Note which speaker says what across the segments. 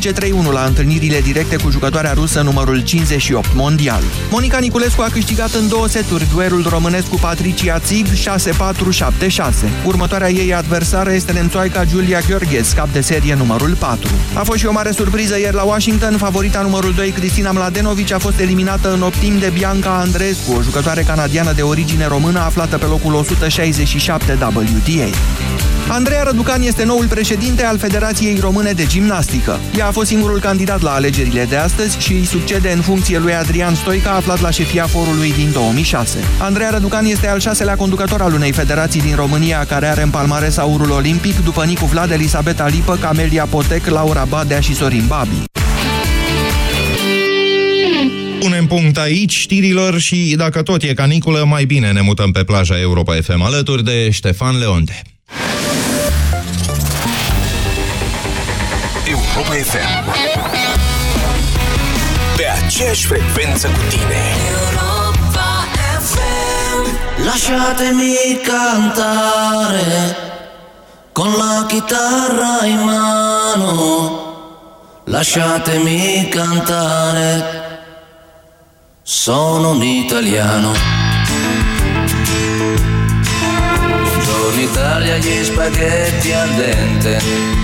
Speaker 1: duce 3-1 la întâlnirile directe cu jucătoarea rusă numărul 58 mondial. Monica Niculescu a câștigat în două seturi duelul românesc cu Patricia Țig 6-4-7-6. Următoarea ei adversară este nemțoaica Giulia Gheorghes, cap de serie numărul 4. A fost și o mare surpriză ieri la Washington, favorita numărul 2 Cristina Mladenovic a fost eliminată în optim de Bianca Andreescu, o jucătoare canadiană de origine română aflată pe locul 167 WTA. Andreea Răducan este noul președinte al Federației Române de Gimnastică. Ea a fost singurul candidat la alegerile de astăzi și îi succede în funcție lui Adrian Stoica, aflat la șefia forului din 2006. Andreea Răducan este al șaselea conducător al unei federații din România care are în palmares aurul olimpic după Nicu Vlad, Elisabeta Lipă, Camelia Potec, Laura Badea și Sorin Babi.
Speaker 2: Punem punct aici știrilor și dacă tot e caniculă, mai bine ne mutăm pe plaja Europa FM alături de Ștefan Leonte.
Speaker 3: Europa FM Pe aceeași frecvență cu tine.
Speaker 4: Europa FM Lasciatemi cantare Con la chitarra in mano. Lasciatemi cantare. Sono un italiano. Buongiorno Italia, gli spaghetti al dente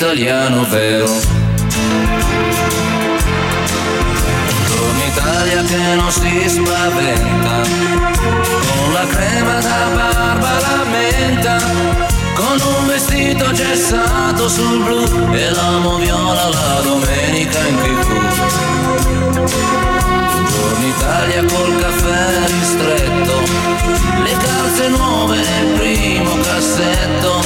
Speaker 4: italiano, vero. Un'Italia che non si spaventa, con la crema da barba gessato sul blu e l'amo viola la domenica in tv. Buongiorno Italia col caffè ristretto, le calze nuove nel primo cassetto,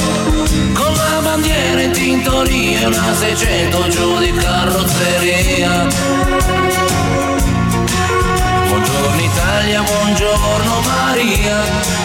Speaker 4: con la bandiera in tintoria una 600 giù di carrozzeria. Buongiorno Italia, buongiorno Maria,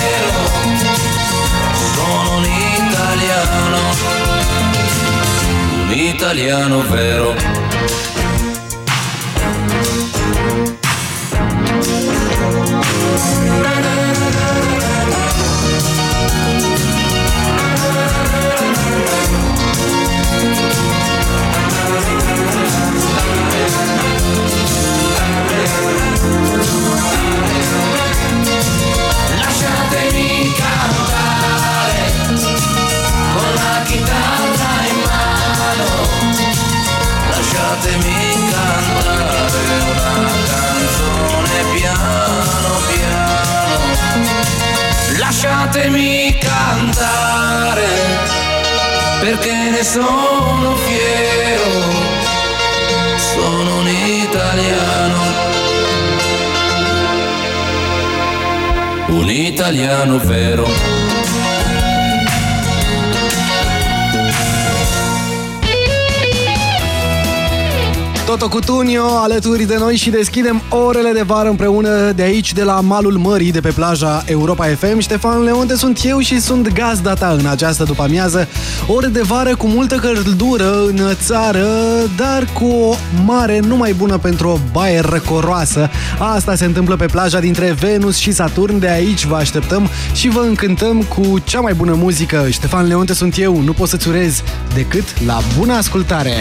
Speaker 4: fiero, sono un italiano, un italiano vero. Lasciatemi italiano vero.
Speaker 5: Toto Cutunio alături de noi și deschidem orele de vară împreună de aici, de la malul mării, de pe plaja Europa FM. Ștefan Leonte sunt eu și sunt gazda ta în această după-amiază. Ore de vară cu multă căldură în țară, dar cu o mare nu mai bună pentru o baie răcoroasă. Asta se întâmplă pe plaja dintre Venus și Saturn, de aici vă așteptăm și vă încântăm cu cea mai bună muzică. Ștefan Leonte sunt eu, nu pot să-ți urez decât la bună ascultare!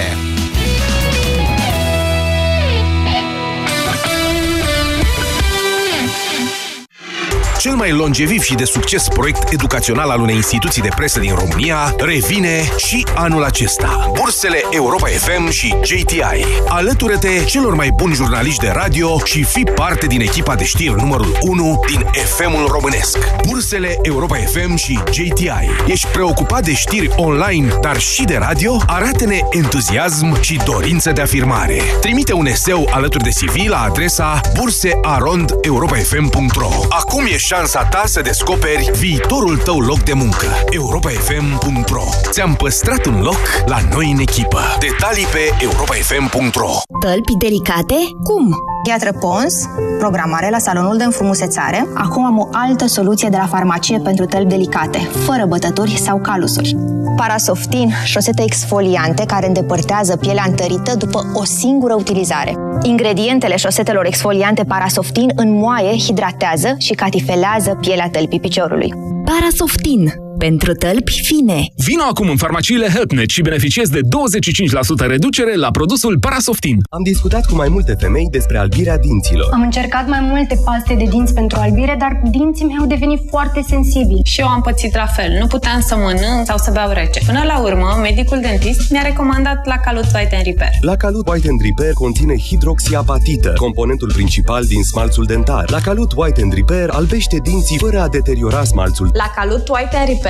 Speaker 3: Cel mai longeviv și de succes proiect educațional al unei instituții de presă din România revine și anul acesta. Bursele Europa FM și JTI. Alătură-te celor mai buni jurnaliști de radio și fi parte din echipa de știri numărul 1 din FM-ul românesc. Bursele Europa FM și JTI. Ești preocupat de știri online, dar și de radio? Arată-ne entuziasm și dorință de afirmare. Trimite un eseu alături de CV la adresa bursearondeuropafm.ro Acum ești șansa ta să descoperi viitorul tău loc de muncă. europafm.ro Ți-am păstrat un loc la noi în echipă. Detalii pe europafm.ro
Speaker 6: Tălpi delicate? Cum?
Speaker 7: Piatră Pons, programare la salonul de înfrumusețare. Acum am o altă soluție de la farmacie pentru tălpi delicate, fără bătături sau calusuri. Parasoftin, șosete exfoliante care îndepărtează pielea întărită după o singură utilizare. Ingredientele șosetelor exfoliante Parasoftin înmoaie, hidratează și catifelează pielea tălpii piciorului.
Speaker 6: Parasoftin pentru tălpi fine.
Speaker 8: Vino acum în farmaciile HelpNet și beneficiezi de 25% reducere la produsul Parasoftin.
Speaker 9: Am discutat cu mai multe femei despre albirea dinților.
Speaker 10: Am încercat mai multe paste de dinți pentru albire, dar dinții mei au devenit foarte sensibili.
Speaker 11: Și eu am pățit la fel. Nu puteam să mănânc sau să beau rece. Până la urmă, medicul dentist mi-a recomandat la Calut White and Repair.
Speaker 9: La Calut White and Repair conține hidroxiapatită, componentul principal din smalțul dentar. La Calut White and Repair albește dinții fără a deteriora smalțul.
Speaker 11: La Calut White and Repair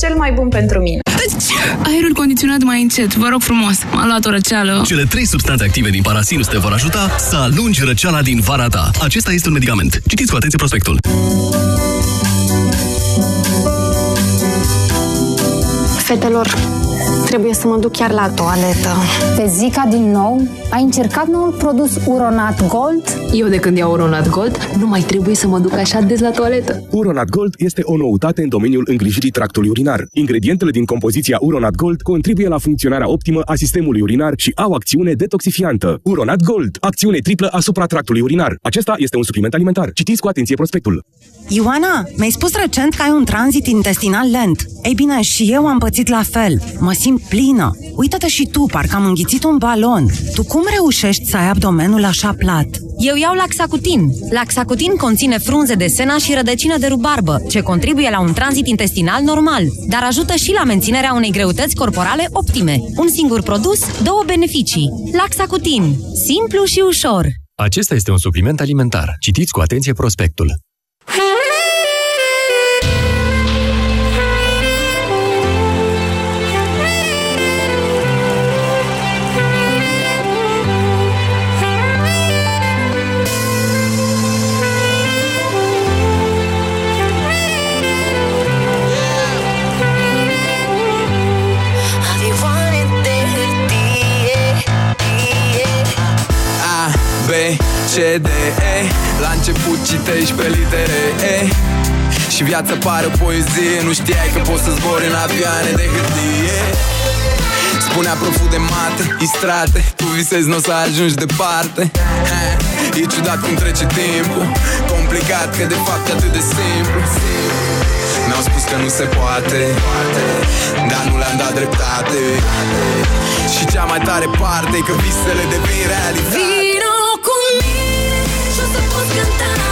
Speaker 11: cel mai bun pentru mine.
Speaker 12: Aerul condiționat mai încet, vă rog frumos. M-a luat o răceală.
Speaker 13: Cele trei substanțe active din parasinus te vor ajuta să alungi răceala din vara ta. Acesta este un medicament. Citiți cu atenție prospectul.
Speaker 10: Fetelor, trebuie să mă duc chiar la toaletă.
Speaker 14: Pe Zica din nou? Ai încercat noul produs Uronat Gold?
Speaker 15: Eu de când iau Uronat Gold, nu mai trebuie să mă duc așa des la toaletă.
Speaker 9: Uronat Gold este o noutate în domeniul îngrijirii tractului urinar. Ingredientele din compoziția Uronat Gold contribuie la funcționarea optimă a sistemului urinar și au acțiune detoxifiantă. Uronat Gold, acțiune triplă asupra tractului urinar. Acesta este un supliment alimentar. Citiți cu atenție prospectul.
Speaker 16: Ioana, mi-ai spus recent că ai un tranzit intestinal lent. Ei bine, și eu am pățit la fel. Mă simt plină. Uită-te și tu, parcă am înghițit un balon. Tu cum reușești să ai abdomenul așa plat?
Speaker 17: Eu iau Laxacutin. Laxacutin conține frunze de sena și rădăcină de rubarbă, ce contribuie la un tranzit intestinal normal, dar ajută și la menținerea unei greutăți corporale optime. Un singur produs, două beneficii. Laxacutin. Simplu și ușor.
Speaker 13: Acesta este un supliment alimentar. Citiți cu atenție prospectul.
Speaker 18: Început citești pe litere E Și viața pare o poezie Nu știai că poți să zbori în avioane de hârtie. Spunea proful de mate, istrate Tu visezi, n-o să ajungi departe. E ciudat cum trece timpul Complicat că de fapt e atât de simplu. Mi-au spus că nu se poate Dar nu le-am dat dreptate. Și cea mai tare parte e că visele devin realitate
Speaker 19: să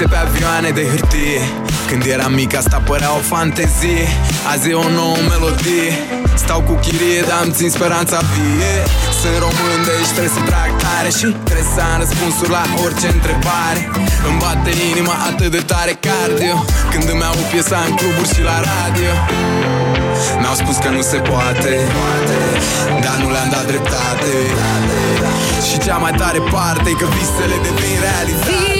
Speaker 18: Vise pe avioane de hârtie.
Speaker 20: Când eram mic asta părea o fantezie. Azi e o nouă melodie. Stau cu chirie, dar îmi țin speranța vie. Sunt român, deci trebuie să trag tare Și trebuie să am răspunsuri la orice întrebare. Îmi bate inima atât de tare cardio. Când îmi au piesa în cluburi și la radio. Mi-au spus că nu se poate Dar nu le-am dat dreptate. Și cea mai tare parte e că visele devin realitate.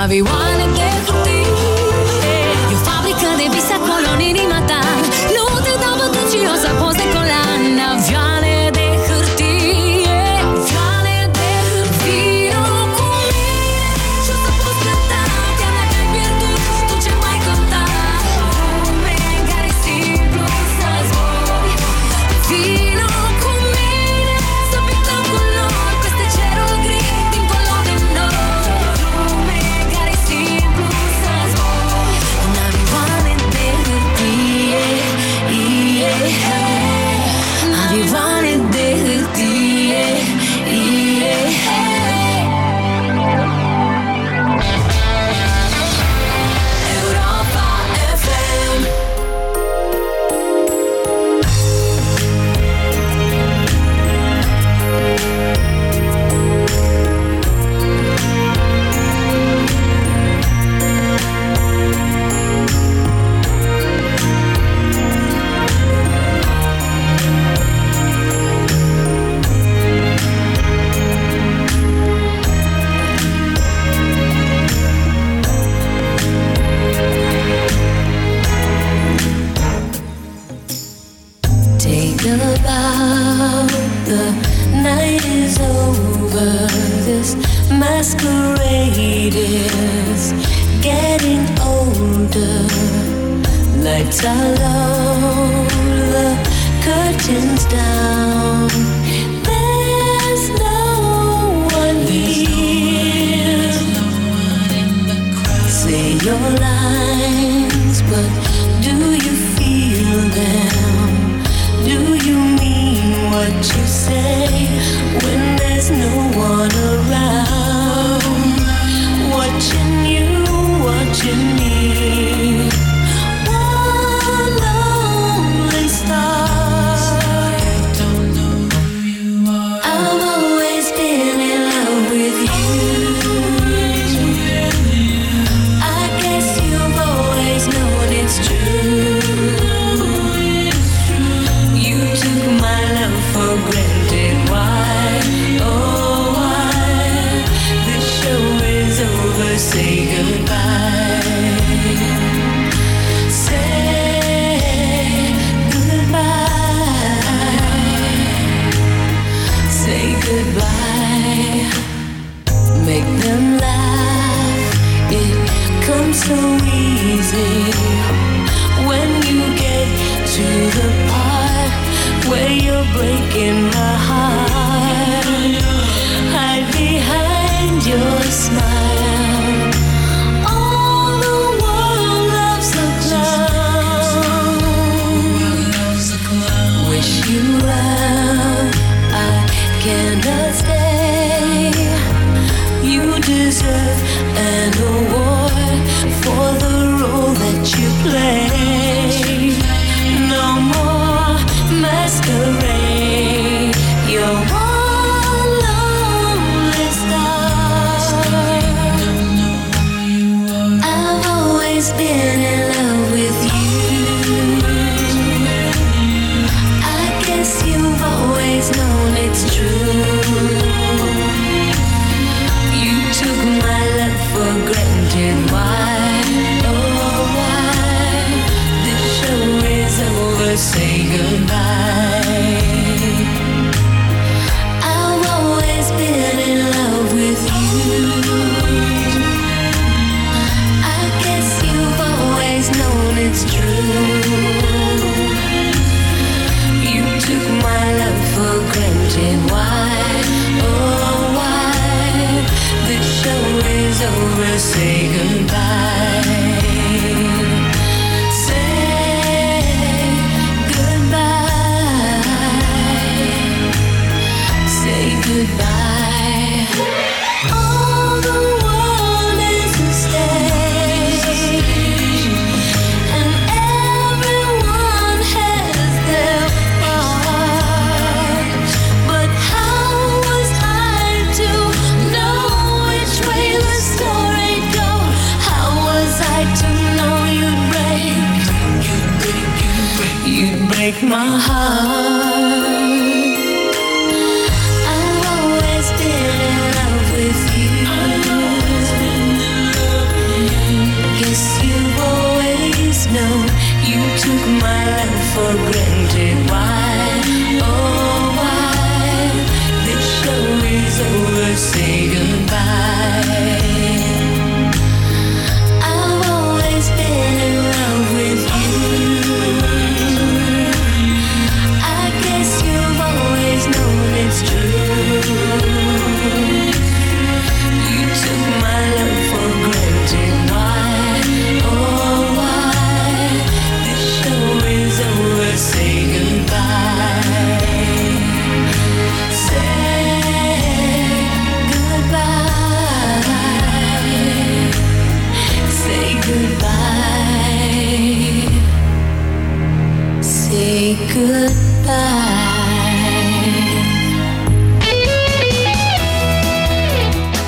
Speaker 19: I'll be one.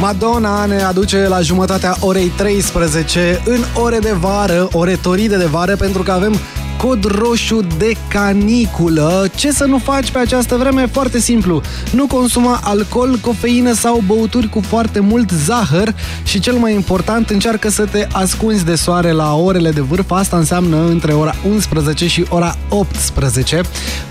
Speaker 5: Madonna ne aduce la jumătatea orei 13 în ore de vară, ore toride de vară, pentru că avem cod roșu de caniculă. Ce să nu faci pe această vreme? Foarte simplu. Nu consuma alcool, cofeină sau băuturi cu foarte mult zahăr și cel mai important, încearcă să te ascunzi de soare la orele de vârf. Asta înseamnă între ora 11 și ora 18.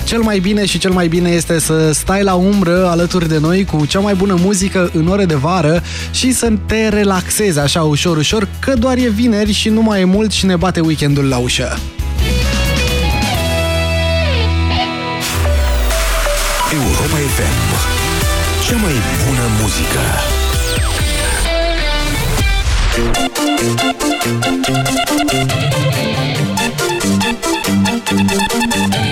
Speaker 5: Cel mai bine și cel mai bine este să stai la umbră alături de noi cu cea mai bună muzică în ore de vară și să te relaxezi așa ușor, ușor, că doar e vineri și nu mai e mult și ne bate weekendul la ușă.
Speaker 3: FM. Cea mai bună muzică.
Speaker 21: Și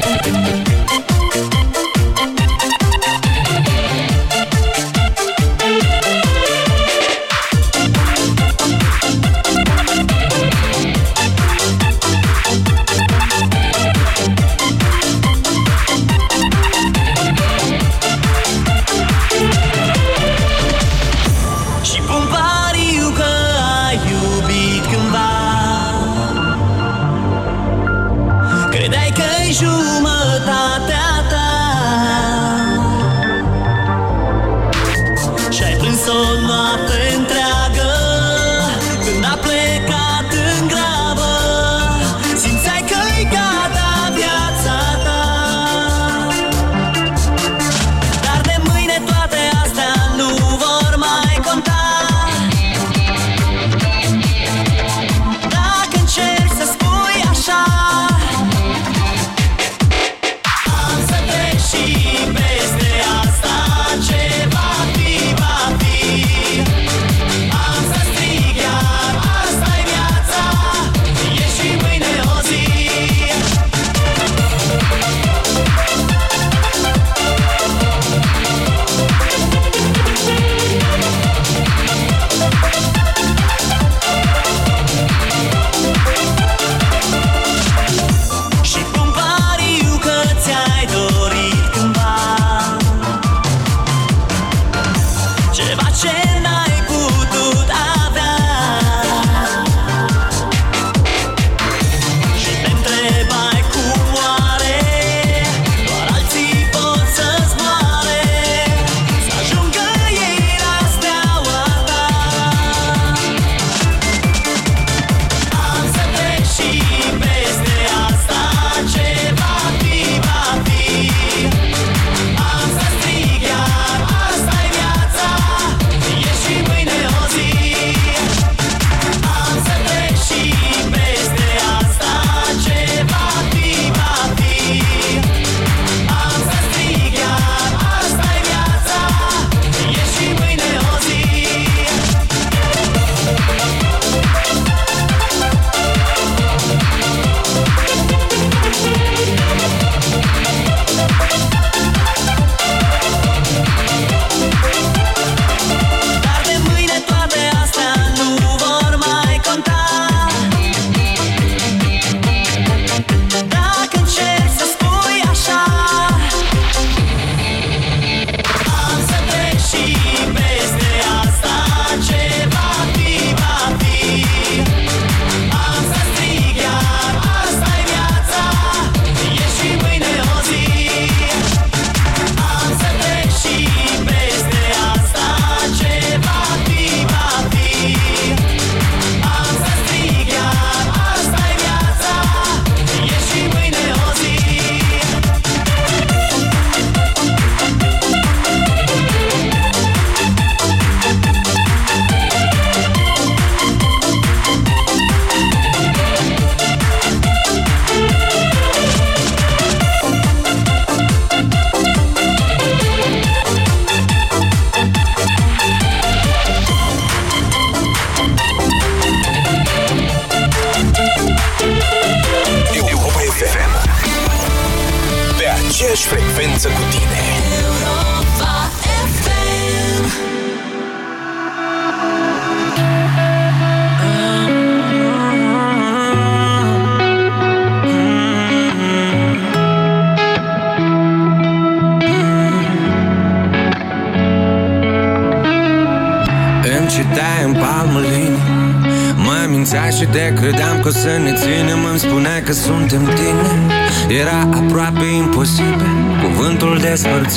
Speaker 21: Credeai că-i jumătatea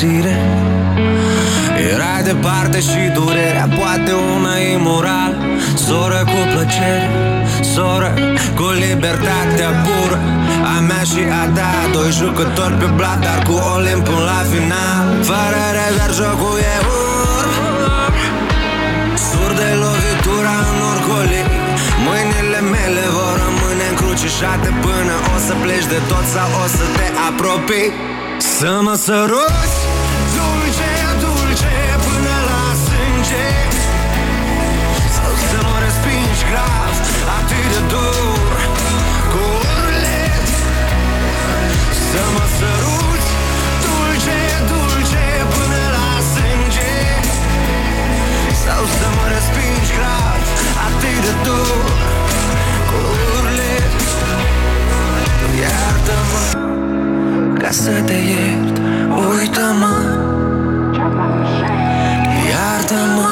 Speaker 18: despărțire Era departe și durerea Poate una imoral Soră cu plăcere Soră cu libertatea pură. A mea și a ta Doi jucători pe blat Dar cu Olimp până la final. Fără rever jocul e urmă Sur de lovitura în orgolii. Mâinile mele vor rămâne încrucișate Până o să pleci de tot sau o să te apropii Să mă săruți! Dulce, dulce, până la sânge. Sau să mă respingi grav Atât de dur Cu urlet Să mă săruți! Dulce, dulce, până la sânge. Sau să mă respingi grav Atât de dur Cu urlet Iartă-mă Ca să te iert. Uită-mă. Iartă-mă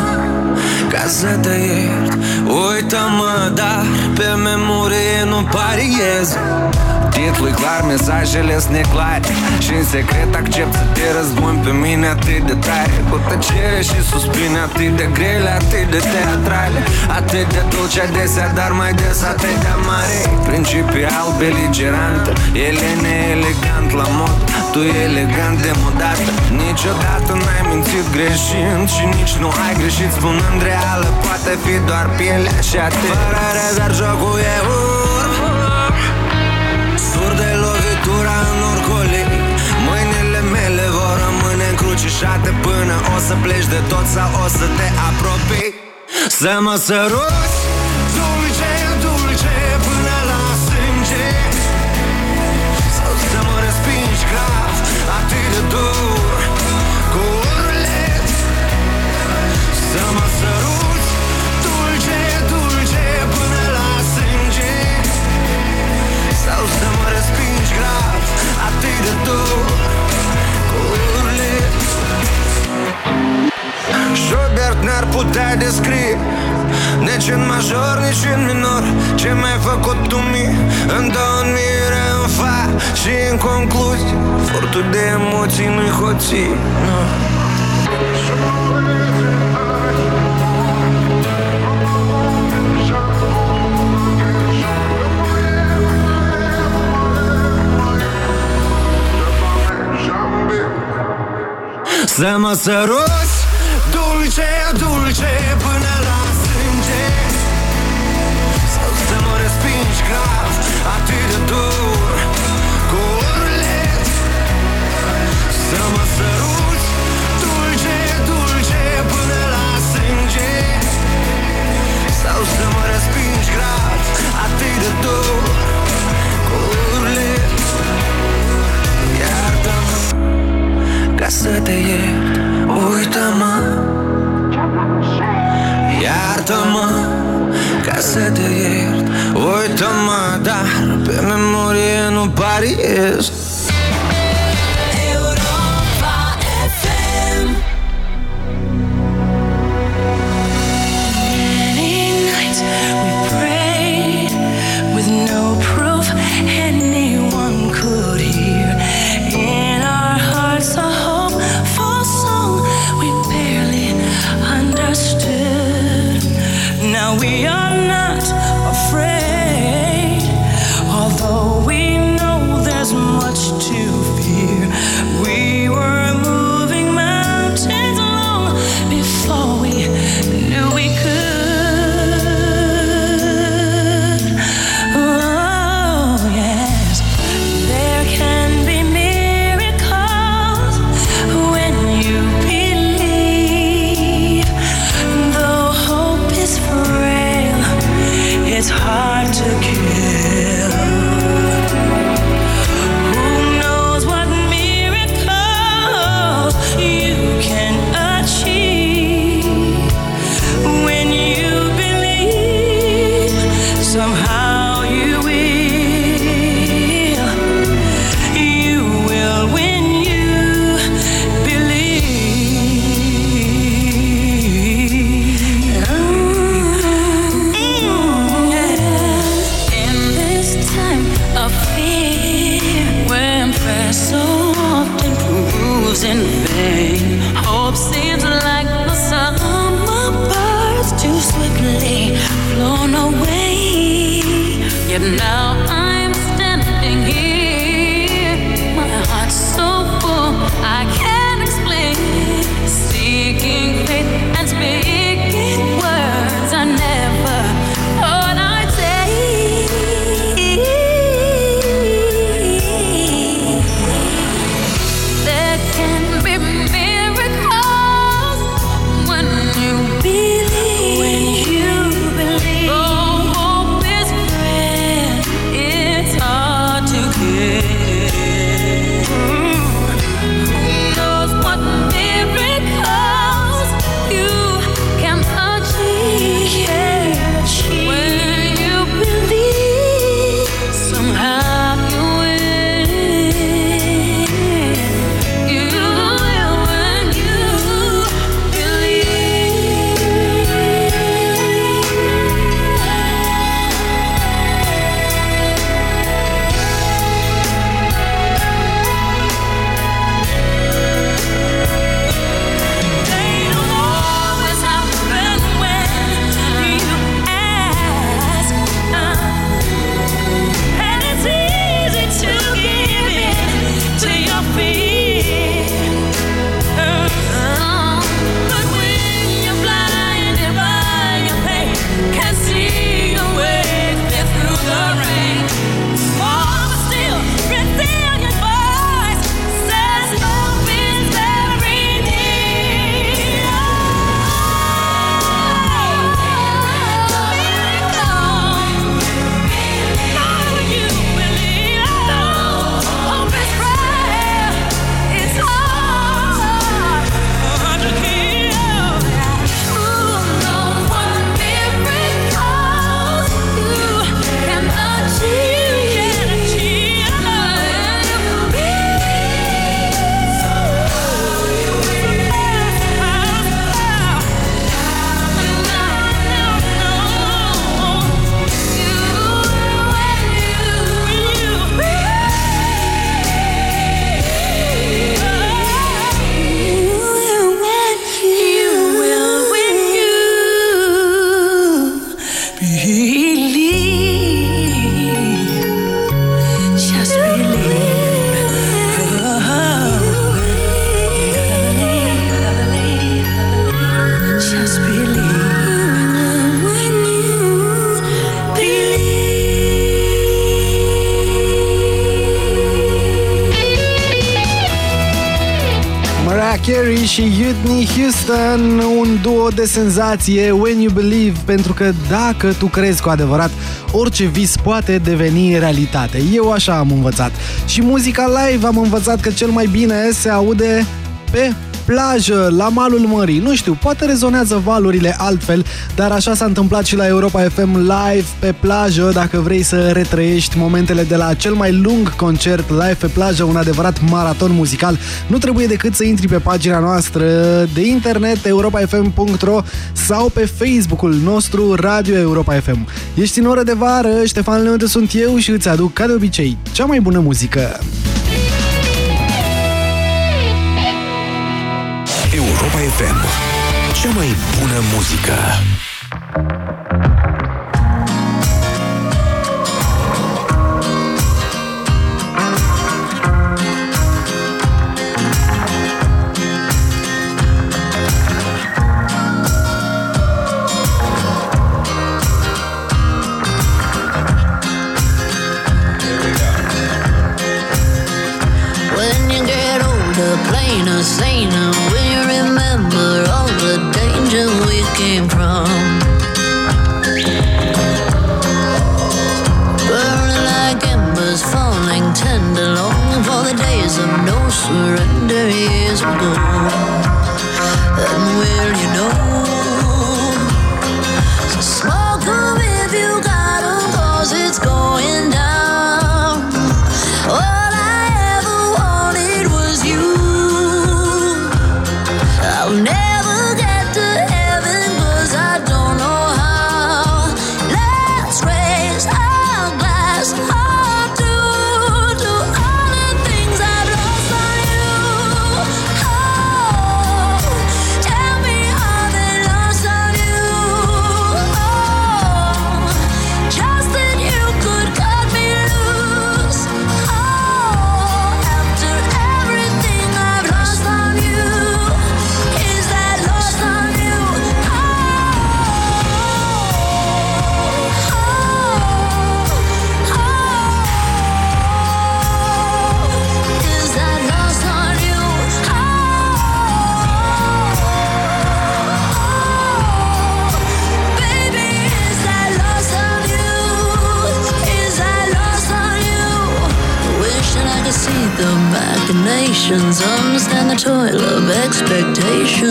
Speaker 18: Ca să te iert. Uită-mă Dar pe memorie nu pariez Titlul clar, mesajele sunt neclare. Și în secret accept să te răzbun pe mine atât de tare. Cu tăcere și suspine atât de grele, atât de teatrale. Atât de dulce adesea, dar mai des atât de mare Principial beligerantă, ele neelegant la mod. Tu elegant demodată Niciodată n-ai mințit greșind Și nici nu ai greșit spunând reală Poate fi doar pielea și atât Fără rezerv jocul e urmă încrucișate Până o să pleci de tot sau o să te apropii. Să mă săruți. Dulce, dulce, până la sânge. Sau să mă respingi grav Atât de dur Cu urlet Să mă săruți. Dulce, dulce, până la sânge. Sau să mă respingi grav Atât de dur Cu urlet Schubert n-ar putea descrie Nici în major, nici în minor Ce mi-ai făcut tu mie În două mire, în fa Și în concluzie Furtul de emoții nu-i hoții no. Să mă săruți Dulce, dulce Până la sânge. Sau să mă respingi grav Atât de dur Cu urlet Să mă săruți Dulce, dulce Până la sânge. Sau să mă respingi grav Atât de dur Cu urlet să te iert. Uită-mă. Iartă-mă Ca să te iert. Uită-mă Dar pe memorie nu pariez
Speaker 20: somehow
Speaker 5: și Whitney Houston, un duo de senzație, When You Believe, pentru că dacă tu crezi cu adevărat, orice vis poate deveni realitate. Eu așa am învățat. Și muzica live am învățat că cel mai bine se aude pe plajă, la malul mării. Nu știu, poate rezonează valurile altfel, dar așa s-a întâmplat și la Europa FM live pe plajă, dacă vrei să retrăiești momentele de la cel mai lung concert live pe plajă, un adevărat maraton muzical. Nu trebuie decât să intri pe pagina noastră de internet europafm.ro sau pe Facebook-ul nostru Radio Europa FM. Ești în oră de vară, Ștefan Leonte sunt eu și îți aduc, ca de obicei, cea mai bună muzică.
Speaker 22: Cea mai bună muzică.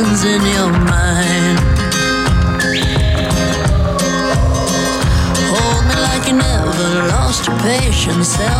Speaker 22: visions in your mind. Hold me like you never lost your patience.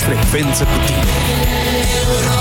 Speaker 23: frecvență cu tine.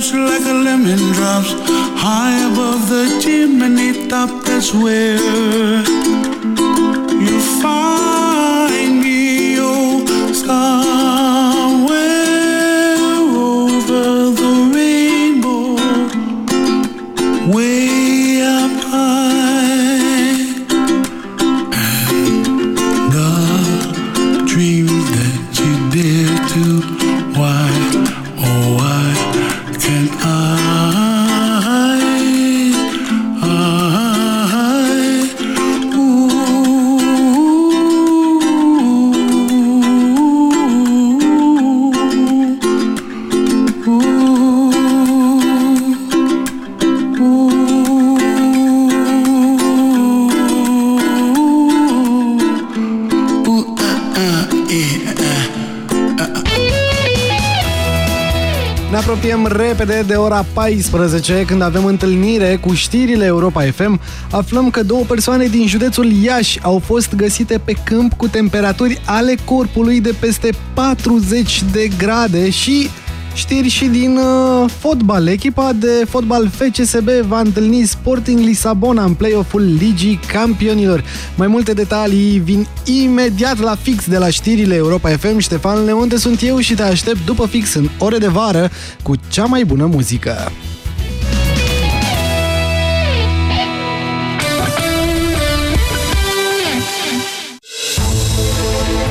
Speaker 24: Melts like a lemon drops high above the chimney top. That's where you find
Speaker 5: repede de ora 14, când avem întâlnire cu știrile Europa FM. Aflăm că două persoane din județul Iași au fost găsite pe câmp cu temperaturi ale corpului de peste 40 de grade și Știri și din uh, fotbal. Echipa de fotbal FCSB va întâlni Sporting Lisabona în play-off-ul Ligii Campionilor. Mai multe detalii vin imediat la fix de la știrile Europa FM. Ștefan Leonte sunt eu și te aștept după fix în ore de vară cu cea mai bună muzică.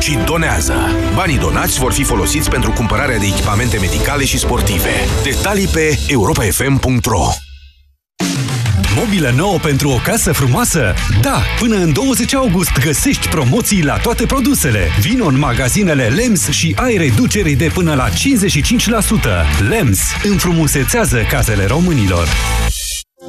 Speaker 3: și donează. Banii donați vor fi folosiți pentru cumpărarea de echipamente medicale și sportive. Detalii pe europafm.ro
Speaker 25: Mobilă nouă pentru o casă frumoasă? Da! Până în 20 august găsești promoții la toate produsele. Vino în magazinele LEMS și ai reduceri de până la 55%. LEMS înfrumusețează casele românilor.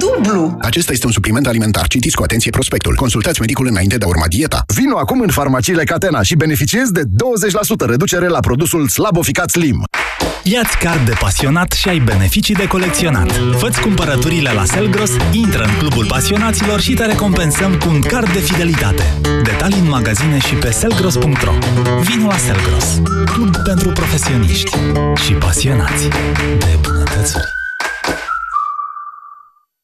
Speaker 26: dublu.
Speaker 27: Acesta este un supliment alimentar. Citiți cu atenție prospectul. Consultați medicul înainte de a urma dieta.
Speaker 28: Vino acum în farmaciile Catena și beneficiezi de 20% reducere la produsul Slaboficat Slim.
Speaker 29: Iați card de pasionat și ai beneficii de colecționat. Fă-ți cumpărăturile la Selgros, intră în clubul pasionaților și te recompensăm cu un card de fidelitate. Detalii în magazine și pe selgros.ro Vino la Selgros, club pentru profesioniști și pasionați de bunătățuri.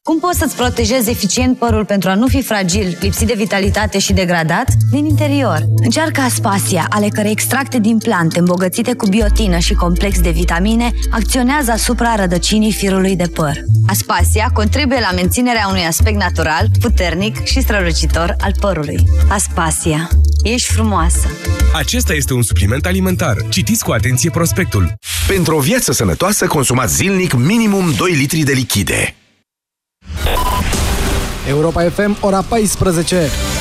Speaker 30: Cum poți să-ți protejezi eficient părul pentru a nu fi fragil, lipsit de vitalitate și degradat? Din interior. Încearcă Aspasia, ale cărei extracte din plante îmbogățite cu biotină și complex de vitamine acționează asupra rădăcinii firului de păr. Aspasia contribuie la menținerea unui aspect natural, puternic și strălucitor al părului. Aspasia. Ești frumoasă!
Speaker 3: Acesta este un supliment alimentar. Citiți cu atenție prospectul. Pentru o viață sănătoasă, consumați zilnic minimum 2 litri de lichide.
Speaker 5: Europa FM, ora 14.